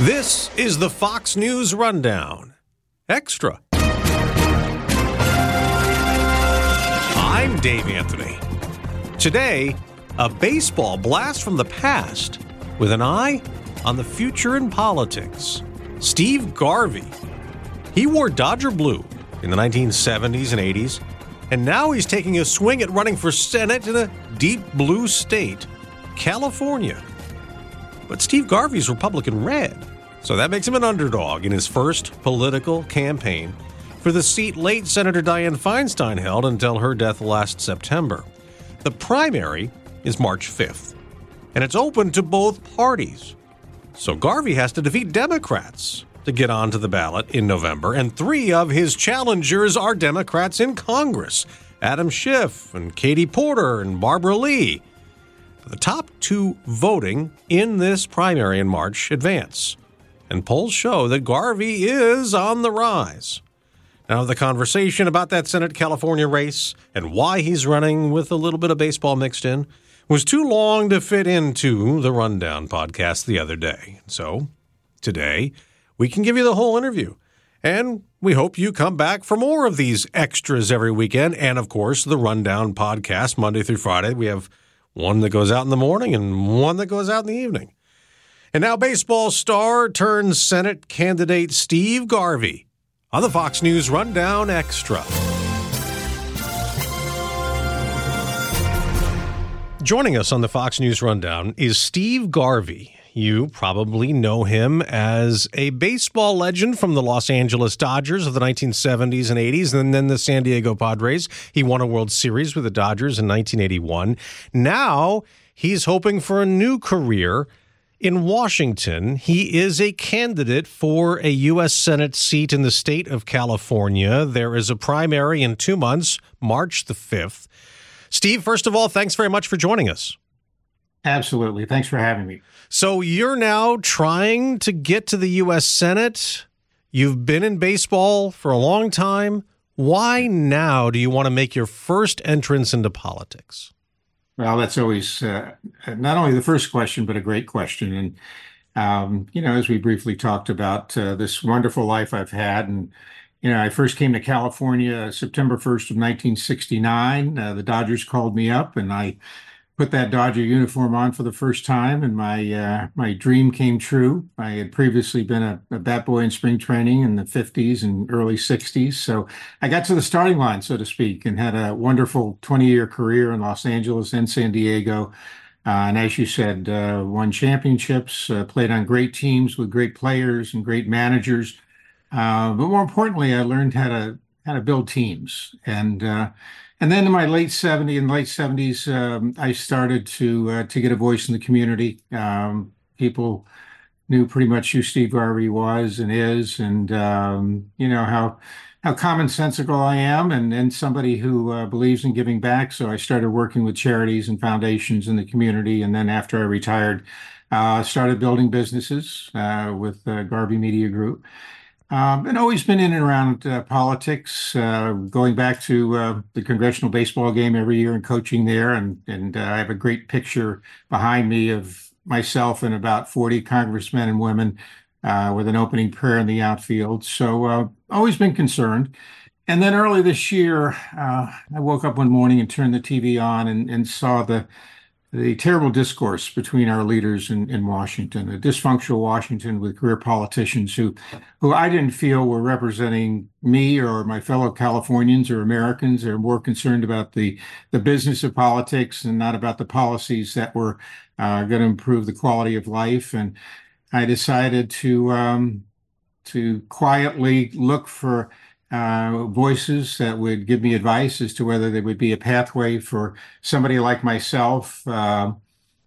This is the Fox News Rundown. Extra. I'm Dave Anthony. Today, a baseball blast from the past with an eye on the future in politics. Steve Garvey. He wore Dodger blue in the 1970s and 80s, and now he's taking a swing at running for Senate in a deep blue state, California. But Steve Garvey's Republican red, so that makes him an underdog in his first political campaign for the seat late Senator Dianne Feinstein held until her death last September. The primary is March 5th, and it's open to both parties. So Garvey has to defeat Democrats to get onto the ballot in November, and three of his challengers are Democrats in Congress Adam Schiff and Katie Porter and Barbara Lee. The top two voting in this primary in March advance, and polls show that Garvey is on the rise. Now, the conversation about that Senate California race and why he's running with a little bit of baseball mixed in was too long to fit into the Rundown podcast the other day. So, today, we can give you the whole interview. And we hope you come back for more of these extras every weekend. And of course, the Rundown podcast, Monday through Friday. We have one that goes out in the morning and one that goes out in the evening. And now, baseball star turned Senate candidate Steve Garvey on the Fox News Rundown Extra. Joining us on the Fox News Rundown is Steve Garvey. You probably know him as a baseball legend from the Los Angeles Dodgers of the 1970s and 80s, and then the San Diego Padres. He won a World Series with the Dodgers in 1981. Now he's hoping for a new career in Washington. He is a candidate for a U.S. Senate seat in the state of California. There is a primary in two months, March the 5th. Steve, first of all, thanks very much for joining us. Absolutely. Thanks for having me. So you're now trying to get to the U.S. Senate. You've been in baseball for a long time. Why now do you want to make your first entrance into politics? Well, that's always uh, not only the first question, but a great question. And, um, you know, as we briefly talked about uh, this wonderful life I've had. And, you know, I first came to California September 1st of 1969. Uh, the Dodgers called me up and I put that Dodger uniform on for the first time, and my uh, my dream came true. I had previously been a, a, bat boy in spring training in the 50s and early 60s, so I got to the starting line, so to speak, and had a wonderful 20 year career in Los Angeles and San Diego. Uh, and as you said, uh, won championships, uh, played on great teams with great players and great managers. Uh, but more importantly, I learned how to how to build teams and uh, and then in my late 70s and late 70s, um, I started to uh, to get a voice in the community. Um, people knew pretty much who Steve Garvey was and is, and um, you know how how commonsensical I am, and and somebody who uh, believes in giving back. So I started working with charities and foundations in the community, and then after I retired, uh, started building businesses uh, with uh, Garvey Media Group. Um, and always been in and around uh, politics, uh, going back to uh, the congressional baseball game every year and coaching there. And, and uh, I have a great picture behind me of myself and about 40 congressmen and women uh, with an opening prayer in the outfield. So uh, always been concerned. And then early this year, I woke up one morning and turned the TV on and, and saw the the terrible discourse between our leaders in, in Washington, a dysfunctional Washington with career politicians who, who I didn't feel were representing me or my fellow Californians or Americans. They're more concerned about the, the business of politics and not about the policies that were uh, going to improve the quality of life. And I decided to um, to quietly look for uh, voices that would give me advice as to whether there would be a pathway for somebody like myself uh,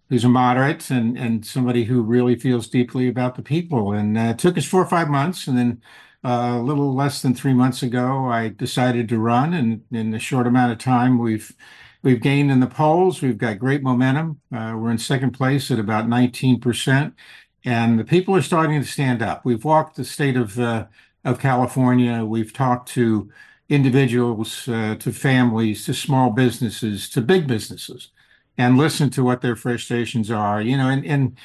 who's a moderate and, and somebody who really feels deeply about the people. And uh, it took us four or five months. And then uh, a little less than three months ago, I decided to run. And in a short amount of time, we've We've gained in the polls. We've got great momentum. Uh, we're in second place at about 19%. And the people are starting to stand up. We've walked the state of uh, of California. We've talked to individuals, uh, to families, to small businesses, to big businesses, and listened to what their frustrations are. You know, and, and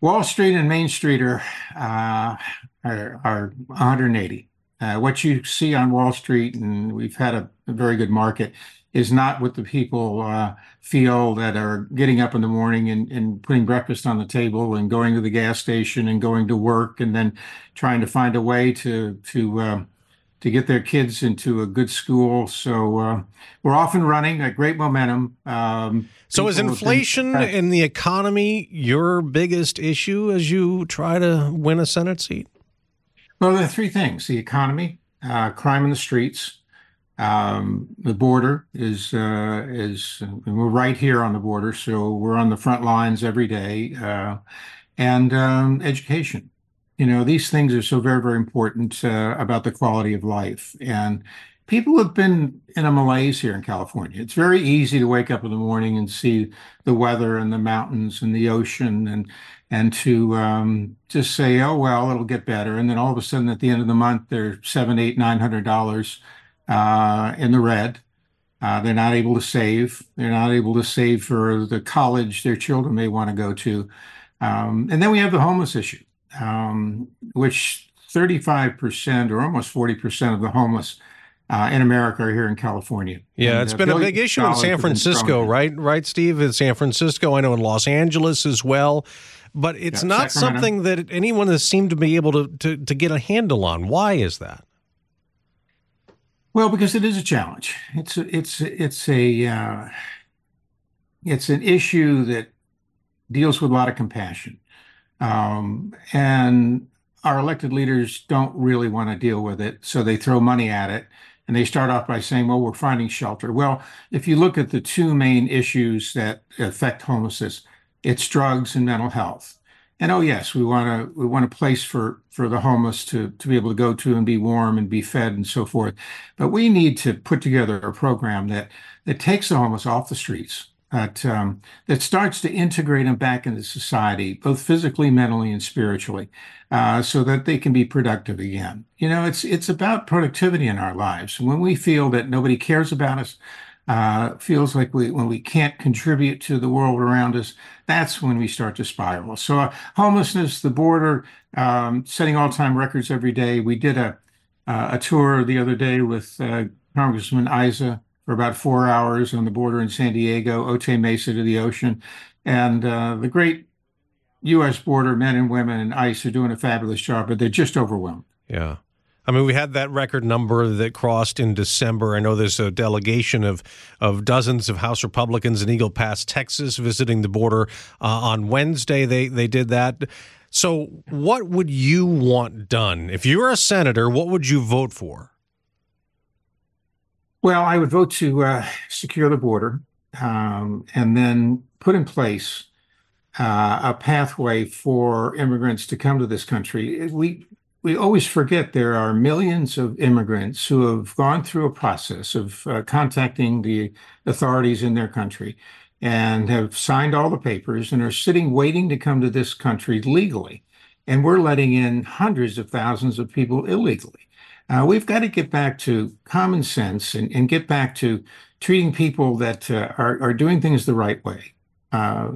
Wall Street and Main Street are uh, are, are 180. Uh, what you see on Wall Street, and we've had a, a very good market, is not what the people uh, feel that are getting up in the morning and, and putting breakfast on the table and going to the gas station and going to work and then trying to find a way to to uh, to get their kids into a good school. So uh, we're off and running at great momentum. Um, so is inflation been, in the economy your biggest issue as you try to win a Senate seat? Well, there are three things: the economy, uh, crime in the streets, um, the border is uh, is we're right here on the border, so we're on the front lines every day, uh, and um, education. You know, these things are so very very important uh, about the quality of life, and people have been in a malaise here in California. It's very easy to wake up in the morning and see the weather and the mountains and the ocean and and to um, just say, oh well, it'll get better, and then all of a sudden at the end of the month they're seven, eight, nine hundred dollars uh, in the red. Uh, they're not able to save. They're not able to save for the college their children may want to go to. Um, and then we have the homeless issue, um, which 35% or almost 40% of the homeless uh, in America are here in California. Yeah, and, it's been a big issue in San Francisco, right? Right, Steve? In San Francisco, I know in Los Angeles as well. But it's yeah, not Sacramento. something that anyone has seemed to be able to, to, to get a handle on. Why is that? Well, because it is a challenge. It's a, it's it's a uh, it's an issue that deals with a lot of compassion, um, and our elected leaders don't really want to deal with it, so they throw money at it and they start off by saying, well, we're finding shelter. Well, if you look at the two main issues that affect homelessness, it's drugs and mental health. And oh yes, we want to we want a place for for the homeless to to be able to go to and be warm and be fed and so forth. But we need to put together a program that that takes the homeless off the streets, that um, that starts to integrate them back into society, both physically, mentally, and spiritually, uh, so that they can be productive again. You know, it's it's about productivity in our lives. When we feel that nobody cares about us, uh, feels like we when we can't contribute to the world around us, that's when we start to spiral. So uh, homelessness, the border, um, setting all-time records every day. We did a uh, a tour the other day with uh, Congressman Issa for about four hours on the border in San Diego, Otay Mesa to the ocean, and uh, the great U.S. border men and women and ICE are doing a fabulous job, but they're just overwhelmed. Yeah. I mean, we had that record number that crossed in December. I know there's a delegation of of dozens of House Republicans in Eagle Pass, Texas, visiting the border uh, on Wednesday. They they did that. So, what would you want done if you were a senator? What would you vote for? Well, I would vote to uh, secure the border um, and then put in place uh, a pathway for immigrants to come to this country. We we always forget there are millions of immigrants who have gone through a process of uh, contacting the authorities in their country and have signed all the papers and are sitting waiting to come to this country legally. And we're letting in hundreds of thousands of people illegally. Uh, we've got to get back to common sense and, and get back to treating people that uh, are, are doing things the right way. Uh,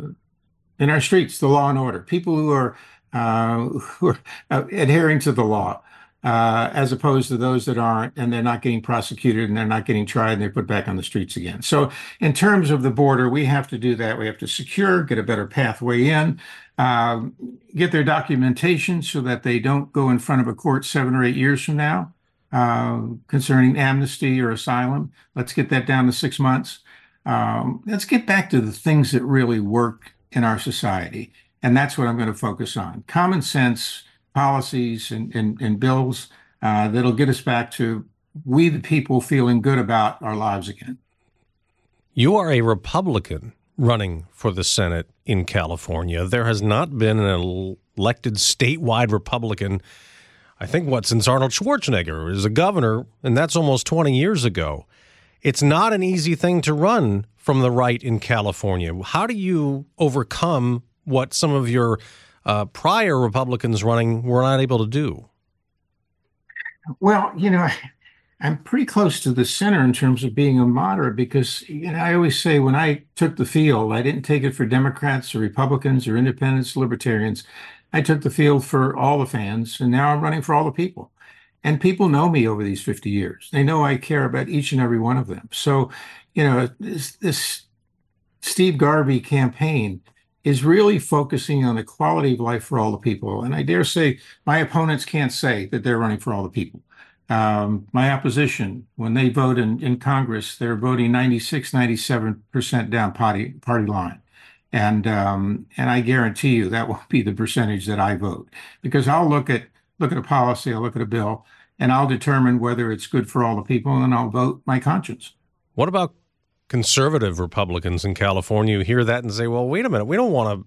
in our streets, the law and order, people who are who are uh, adhering to the law, uh, as opposed to those that aren't, and they're not getting prosecuted and they're not getting tried and they're put back on the streets again. So, in terms of the border, we have to do that. We have to secure, get a better pathway in, um, get their documentation so that they don't go in front of a court seven or eight years from now uh, concerning amnesty or asylum. Let's get that down to six months. Um, let's get back to the things that really work in our society. And that's what I'm going to focus on. Common sense policies and, and, and bills uh, that'll get us back to we, the people, feeling good about our lives again. You are a Republican running for the Senate in California. There has not been an elected statewide Republican, I think, what, since Arnold Schwarzenegger is a governor, and that's almost 20 years ago. It's not an easy thing to run from the right in California. How do you overcome what some of your uh, prior Republicans running were not able to do? Well, you know, I'm pretty close to the center in terms of being a moderate because you know I always say when I took the field, I didn't take it for Democrats or Republicans or independents, libertarians. I took the field for all the fans, and now I'm running for all the people. And people know me over these 50 years. They know I care about each and every one of them. So, you know, this, this Steve Garvey campaign is really focusing on the quality of life for all the people. And I dare say my opponents can't say that they're running for all the people. Um, my opposition, when they vote in, in Congress, they're voting 96, 97% down party party line. And um, and I guarantee you that won't be the percentage that I vote because I'll look at look at a policy, I'll look at a bill, and I'll determine whether it's good for all the people, and then I'll vote my conscience. What about conservative Republicans in California who hear that and say, well, wait a minute, we don't want a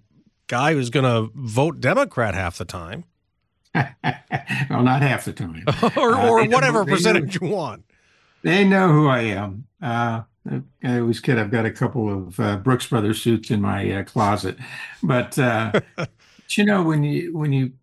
guy who's going to vote Democrat half the time? well, not half the time. or or uh, whatever percentage know, you want. They know who I am. Uh, I always kid. I've got a couple of uh, Brooks Brothers suits in my uh, closet, but, uh, but you know when you when you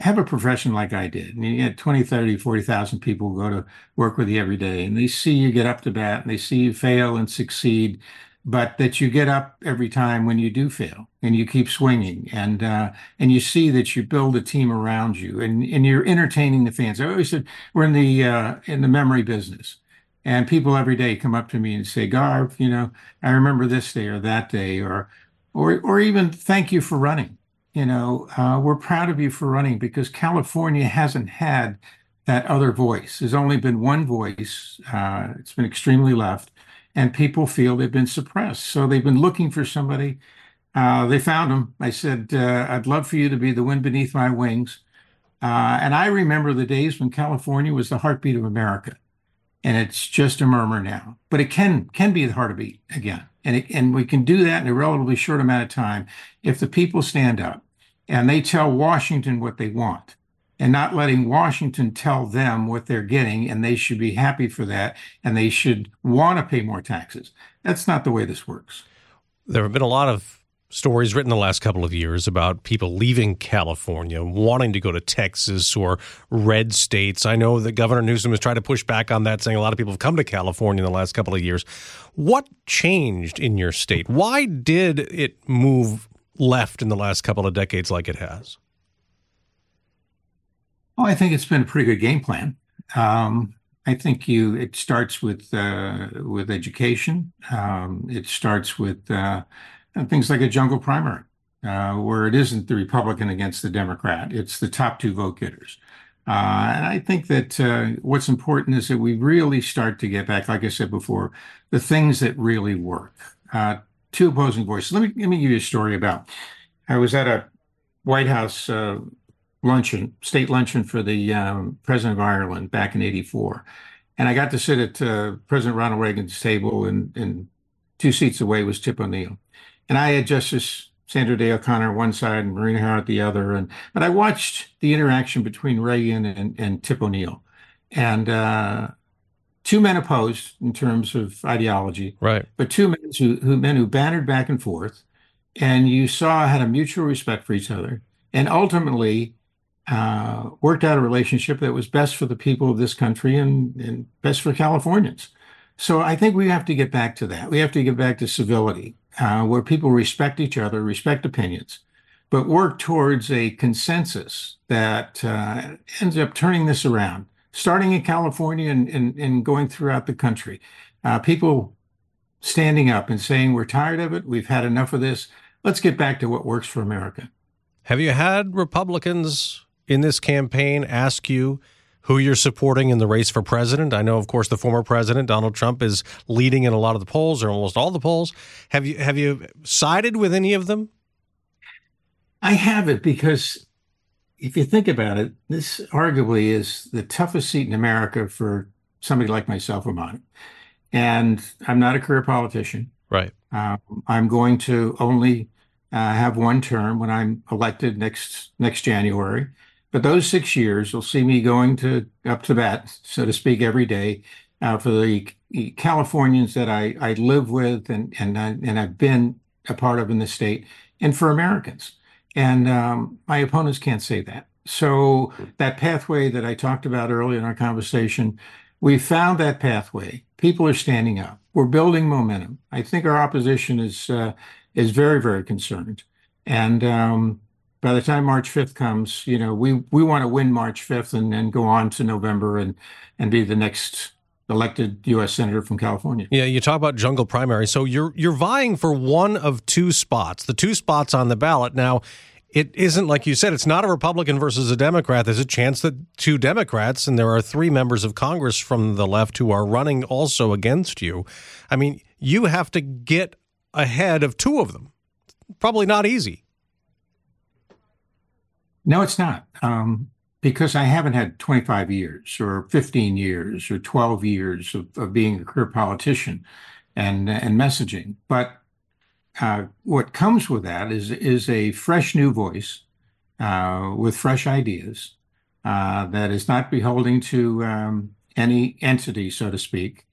have a profession like I did, and you get 20, 30, 40,000 people go to work with you every day, and they see you get up to bat, and they see you fail and succeed, but that you get up every time when you do fail, and you keep swinging, and uh, and you see that you build a team around you, and and you're entertaining the fans. I always said we're in the uh, in the memory business, and people every day come up to me and say, Garv, you know, I remember this day or that day, or or or even thank you for running you know, uh, we're proud of you for running because California hasn't had that other voice. There's only been one voice. Uh, it's been extremely left, and people feel they've been suppressed. So they've been looking for somebody. Uh, they found him. I said, uh, I'd love for you to be the wind beneath my wings. Uh, and I remember the days when California was the heartbeat of America, and it's just a murmur now. But it can can be the heartbeat again, and it, and we can do that in a relatively short amount of time if the people stand up and they tell Washington what they want and not letting Washington tell them what they're getting, and they should be happy for that, and they should want to pay more taxes. That's not the way this works. There have been a lot of stories written the last couple of years about people leaving California, wanting to go to Texas or red states. I know that Governor Newsom has tried to push back on that, saying a lot of people have come to California in the last couple of years. What changed in your state? Why did it move left in the last couple of decades like it has? Oh, I think it's been a pretty good game plan. Um, I think you it starts with uh, with education. Um, it starts with uh, things like a jungle primary, uh, where it isn't the Republican against the Democrat; it's the top two vote getters. Uh, and I think that uh, what's important is that we really start to get back, like I said before, the things that really work. Two opposing voices. Let me let me give you a story about. I was at a White House uh, luncheon, state luncheon for the um, president of Ireland back in '84, and I got to sit at uh, President Ronald Reagan's table, and, and two seats away was Tip O'Neill, and I had Justice Sandra Day O'Connor on one side and Marina Howard the other, and but I watched the interaction between Reagan and, and Tip O'Neill, and uh, two men opposed in terms of ideology, right? But two men who, who men who bantered back and forth, and you saw had a mutual respect for each other, and ultimately uh, worked out a relationship that was best for the people of this country and, and best for Californians. So I think we have to get back to that. We have to get back to civility, uh, where people respect each other, respect opinions, but work towards a consensus that uh, ends up turning this around starting in California and, and, and going throughout the country. Uh, people standing up and saying, We're tired of it. We've had enough of this. Let's get back to what works for America. Have you had Republicans in this campaign ask you who you're supporting in the race for president? I know, of course, the former president Donald Trump is leading in a lot of the polls, or almost all the polls. Have you have you sided with any of them? I haven't because if you think about it, this arguably is the toughest seat in America for somebody like myself mine. And I'm not a career politician. Right. Um, I'm going to only uh, have one term when I'm elected next next January. But those six years will see me going to up to bat, so to speak, every day uh, for the Californians that I, I live with and and I, and I've been a part of in the state, and for Americans. And um, my opponents can't say that. So that pathway that I talked about earlier in our conversation, we found that pathway. People are standing up. We're building momentum. I think our opposition is uh, is very very concerned, and um, by the time March 5th comes, you know, we we want to win March 5th and then go on to November and and be the next elected U.S. senator from California. Yeah, you talk about jungle primary. So you're you're vying for one of two spots, the two spots on the ballot. Now, it isn't like you said; it's not a Republican versus a Democrat. There's a chance that two Democrats, and there are three members of Congress from the left who are running also against you. I mean, you have to get ahead of two of them. Probably not easy. No, it's not. Um, because I haven't had 25 years or 15 years or 12 years of, of being a career politician and and messaging. But uh, what comes with that is is a fresh new voice uh, with fresh ideas uh, that is not beholding to um, any entity, so to speak,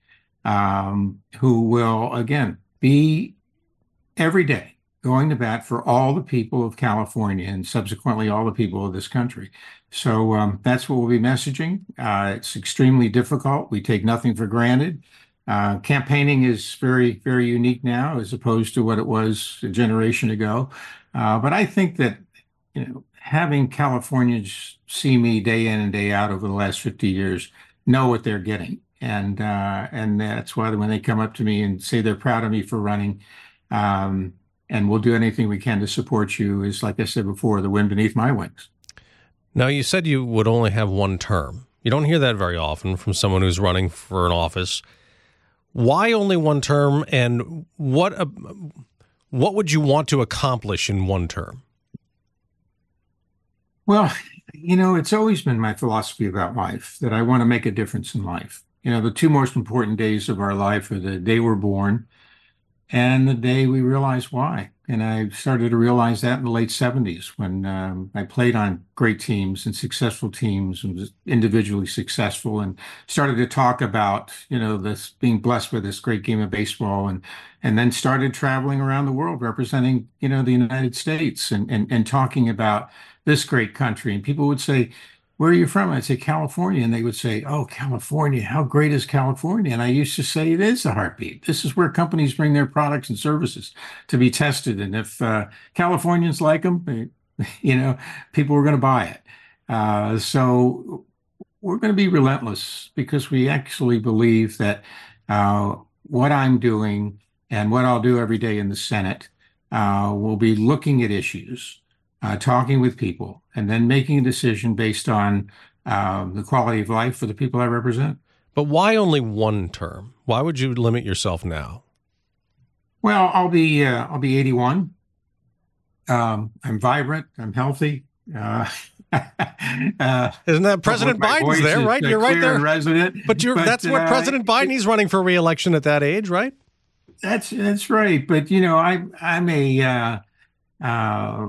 um, who will again be every day going to bat for all the people of California and subsequently all the people of this country. So um, that's what we'll be messaging. Uh, it's extremely difficult. We take nothing for granted. Uh, campaigning is very, very unique now as opposed to what it was a generation ago. Uh, but I think that, you know, having Californians see me day in and day out over the last 50 years know what they're getting. And and that's why when they come up to me and say they're proud of me for running, um, and we'll do anything we can to support you is like i said before the wind beneath my wings now you said you would only have one term. You don't hear that very often from someone who's running for an office. Why only one term and what uh, what would you want to accomplish in one term? Well you know it's always been my philosophy about life that i want to make a difference in life. You know the two most important days of our life are the day we're born and the day we realized why. And I started to realize that in the late 70s when um, I played on great teams and successful teams and was individually successful and started to talk about, you know, this being blessed with this great game of baseball and and then started traveling around the world representing, you know, the United States and and, and talking about this great country. And people would say, where are you from? I'd say California. And they would say, oh, California, how great is California? And I used to say, it is the heartbeat. This is where companies bring their products and services to be tested. And if uh, Californians like them, you know, people are going to buy it. Uh, so we're going to be relentless because we actually believe that uh, what I'm doing and what I'll do every day in the Senate uh, will be looking at issues uh, talking with people, and then making a decision based on uh, the quality of life for the people I represent. But why only one term? Why would you limit yourself now? Well, I'll be uh, I'll be 81. Um, I'm vibrant. I'm healthy. Uh, uh, Isn't that President Biden's there, right? You're right there, resident. But you're but, that's what uh, President Biden. He's running for reelection at that age, right? That's that's right. But you know, I I'm a uh, uh,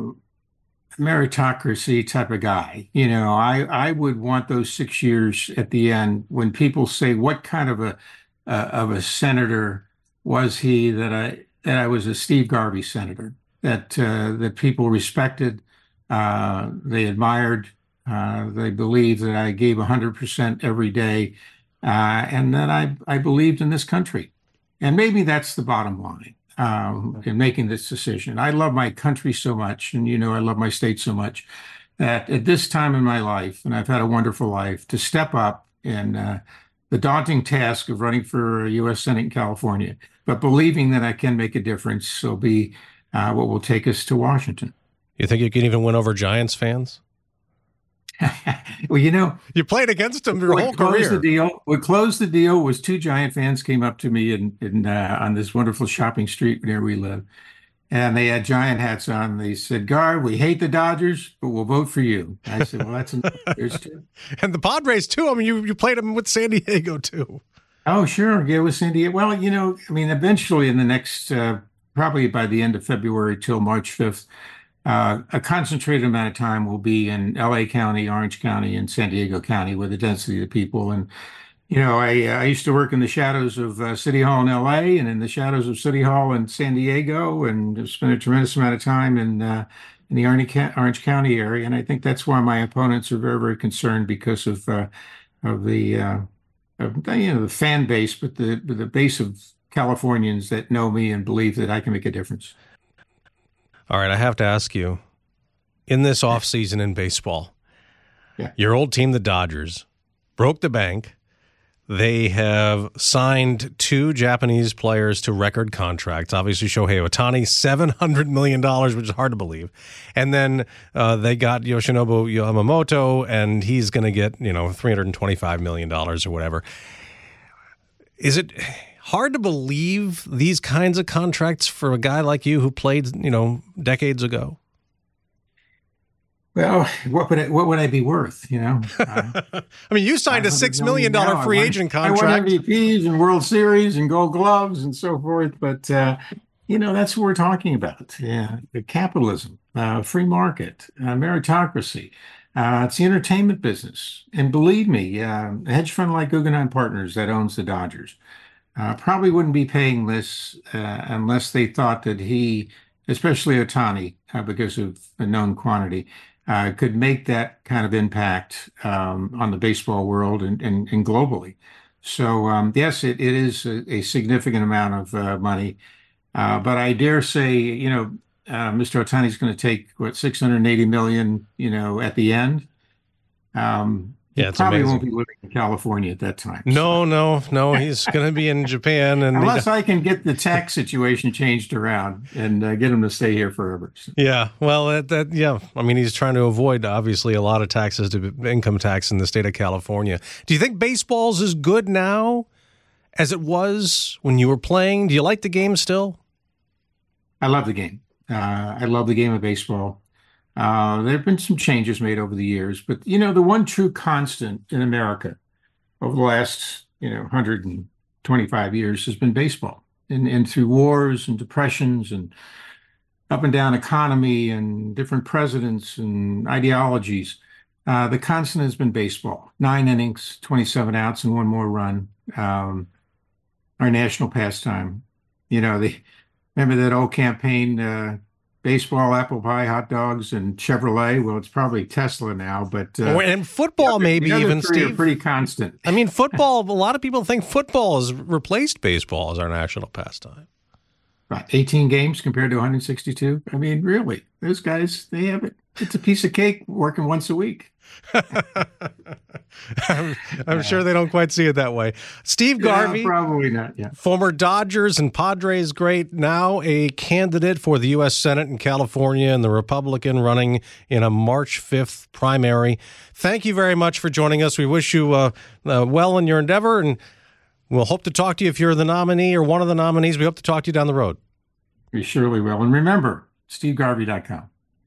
meritocracy type of guy. You know, I I would want those six years at the end when people say, "What kind of a uh, of a senator was he?" That I that I was a Steve Garvey senator that uh, that people respected, uh, they admired, uh, they believed that I gave hundred percent every day, uh, and that I I believed in this country, and maybe that's the bottom line um, in making this decision. I love my country so much, and you know, I love my state so much that at this time in my life, and I've had a wonderful life, to step up in uh, the daunting task of running for U.S. Senate in California, but believing that I can make a difference will be uh, what will take us to Washington. You think you can even win over Giants fans? well, you know, you played against them your whole career. The deal. We closed the deal was two Giant fans came up to me in, in uh, on this wonderful shopping street near we live, and they had giant hats on. They said, "Gar, we hate the Dodgers, but we'll vote for you." I said, "Well, that's there's two." and the Padres too. I mean, you you played them with San Diego too. Oh, sure. Yeah, with San Diego. Well, you know, I mean, eventually in the next, uh, probably by the end of February till March fifth. Uh, a concentrated amount of time will be in LA County, Orange County, and San Diego County, with the density of people. And you know, I I used to work in the shadows of uh, City Hall in LA, and in the shadows of City Hall in San Diego, and spent a tremendous amount of time in uh, in the Orange County area. And I think that's why my opponents are very very concerned because of uh, of the uh, of you know the fan base, but the the base of Californians that know me and believe that I can make a difference. All right, I have to ask you in this offseason in baseball, yeah. your old team, the Dodgers, broke the bank. They have signed two Japanese players to record contracts. Obviously, Shohei Ohtani, $700 million, which is hard to believe. And then uh, they got Yoshinobu Yamamoto, and he's going to get, you know, $325 million or whatever. Is it hard to believe these kinds of contracts for a guy like you who played, you know, decades ago? Well, what would it, what would I be worth? You know, uh, I mean, you signed a six million dollar free won, agent contract. I won MVPs and World Series and Gold Gloves and so forth. But uh, you know, that's what we're talking about. Yeah, the capitalism, uh, free market, uh, meritocracy. Uh, it's the entertainment business, and believe me, uh, a hedge fund like Guggenheim Partners that owns the Dodgers probably wouldn't be paying this unless they thought that he, especially Ohtani, because of a known quantity uh, could make that kind of impact um, on the baseball world and, and, and globally. So um, yes, it, it is a, a significant amount of uh, money, uh, but I dare say, you know, uh, Mr. Ohtani is going to take what 680 million, you know, at the end. Um, yeah, it's probably amazing. won't be living in California at that time. No, so. no, no. He's going to be in Japan, and unless I can get the tax situation changed around and uh, get him to stay here forever. Yeah, well, that, that, yeah. I mean, he's trying to avoid obviously a lot of taxes to income tax in the state of California. Do you think baseball's as good now as it was when you were playing? Do you like the game still? I love the game. Uh, I love the game of baseball. Uh, there have been some changes made over the years, but you know, the one true constant in America over the last, you know, 125 years has been baseball. And, and through wars and depressions and up and down economy and different presidents and ideologies, uh, the constant has been baseball. Nine innings, 27 outs, and one more run. Um, our national pastime. You know, the remember that old campaign, uh, baseball, apple pie, hot dogs, and Chevrolet. Well, it's probably Tesla now, but uh, and football the, maybe the even Steve. pretty constant. I mean, football. a lot of people think football has replaced baseball as our national pastime. Right, 18 games compared to 162. I mean, really, those guys they have it. It's a piece of cake working once a week. I'm, I'm yeah. sure they don't quite see it that way. Steve Garvey, yeah, probably not. Yeah, former Dodgers and Padres great, now a candidate for the U.S. Senate in California and the Republican running in a March 5th primary. Thank you very much for joining us. We wish you uh, uh, well in your endeavor, and we'll hope to talk to you if you're the nominee or one of the nominees. We hope to talk to you down the road. We surely will. And remember, stevegarvey.com.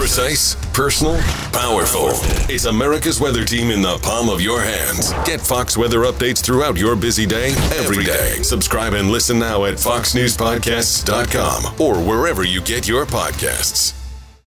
Precise, personal, powerful. It's America's weather team in the palm of your hands. Get Fox weather updates throughout your busy day, every day. Subscribe and listen now at foxnewspodcasts.com or wherever you get your podcasts.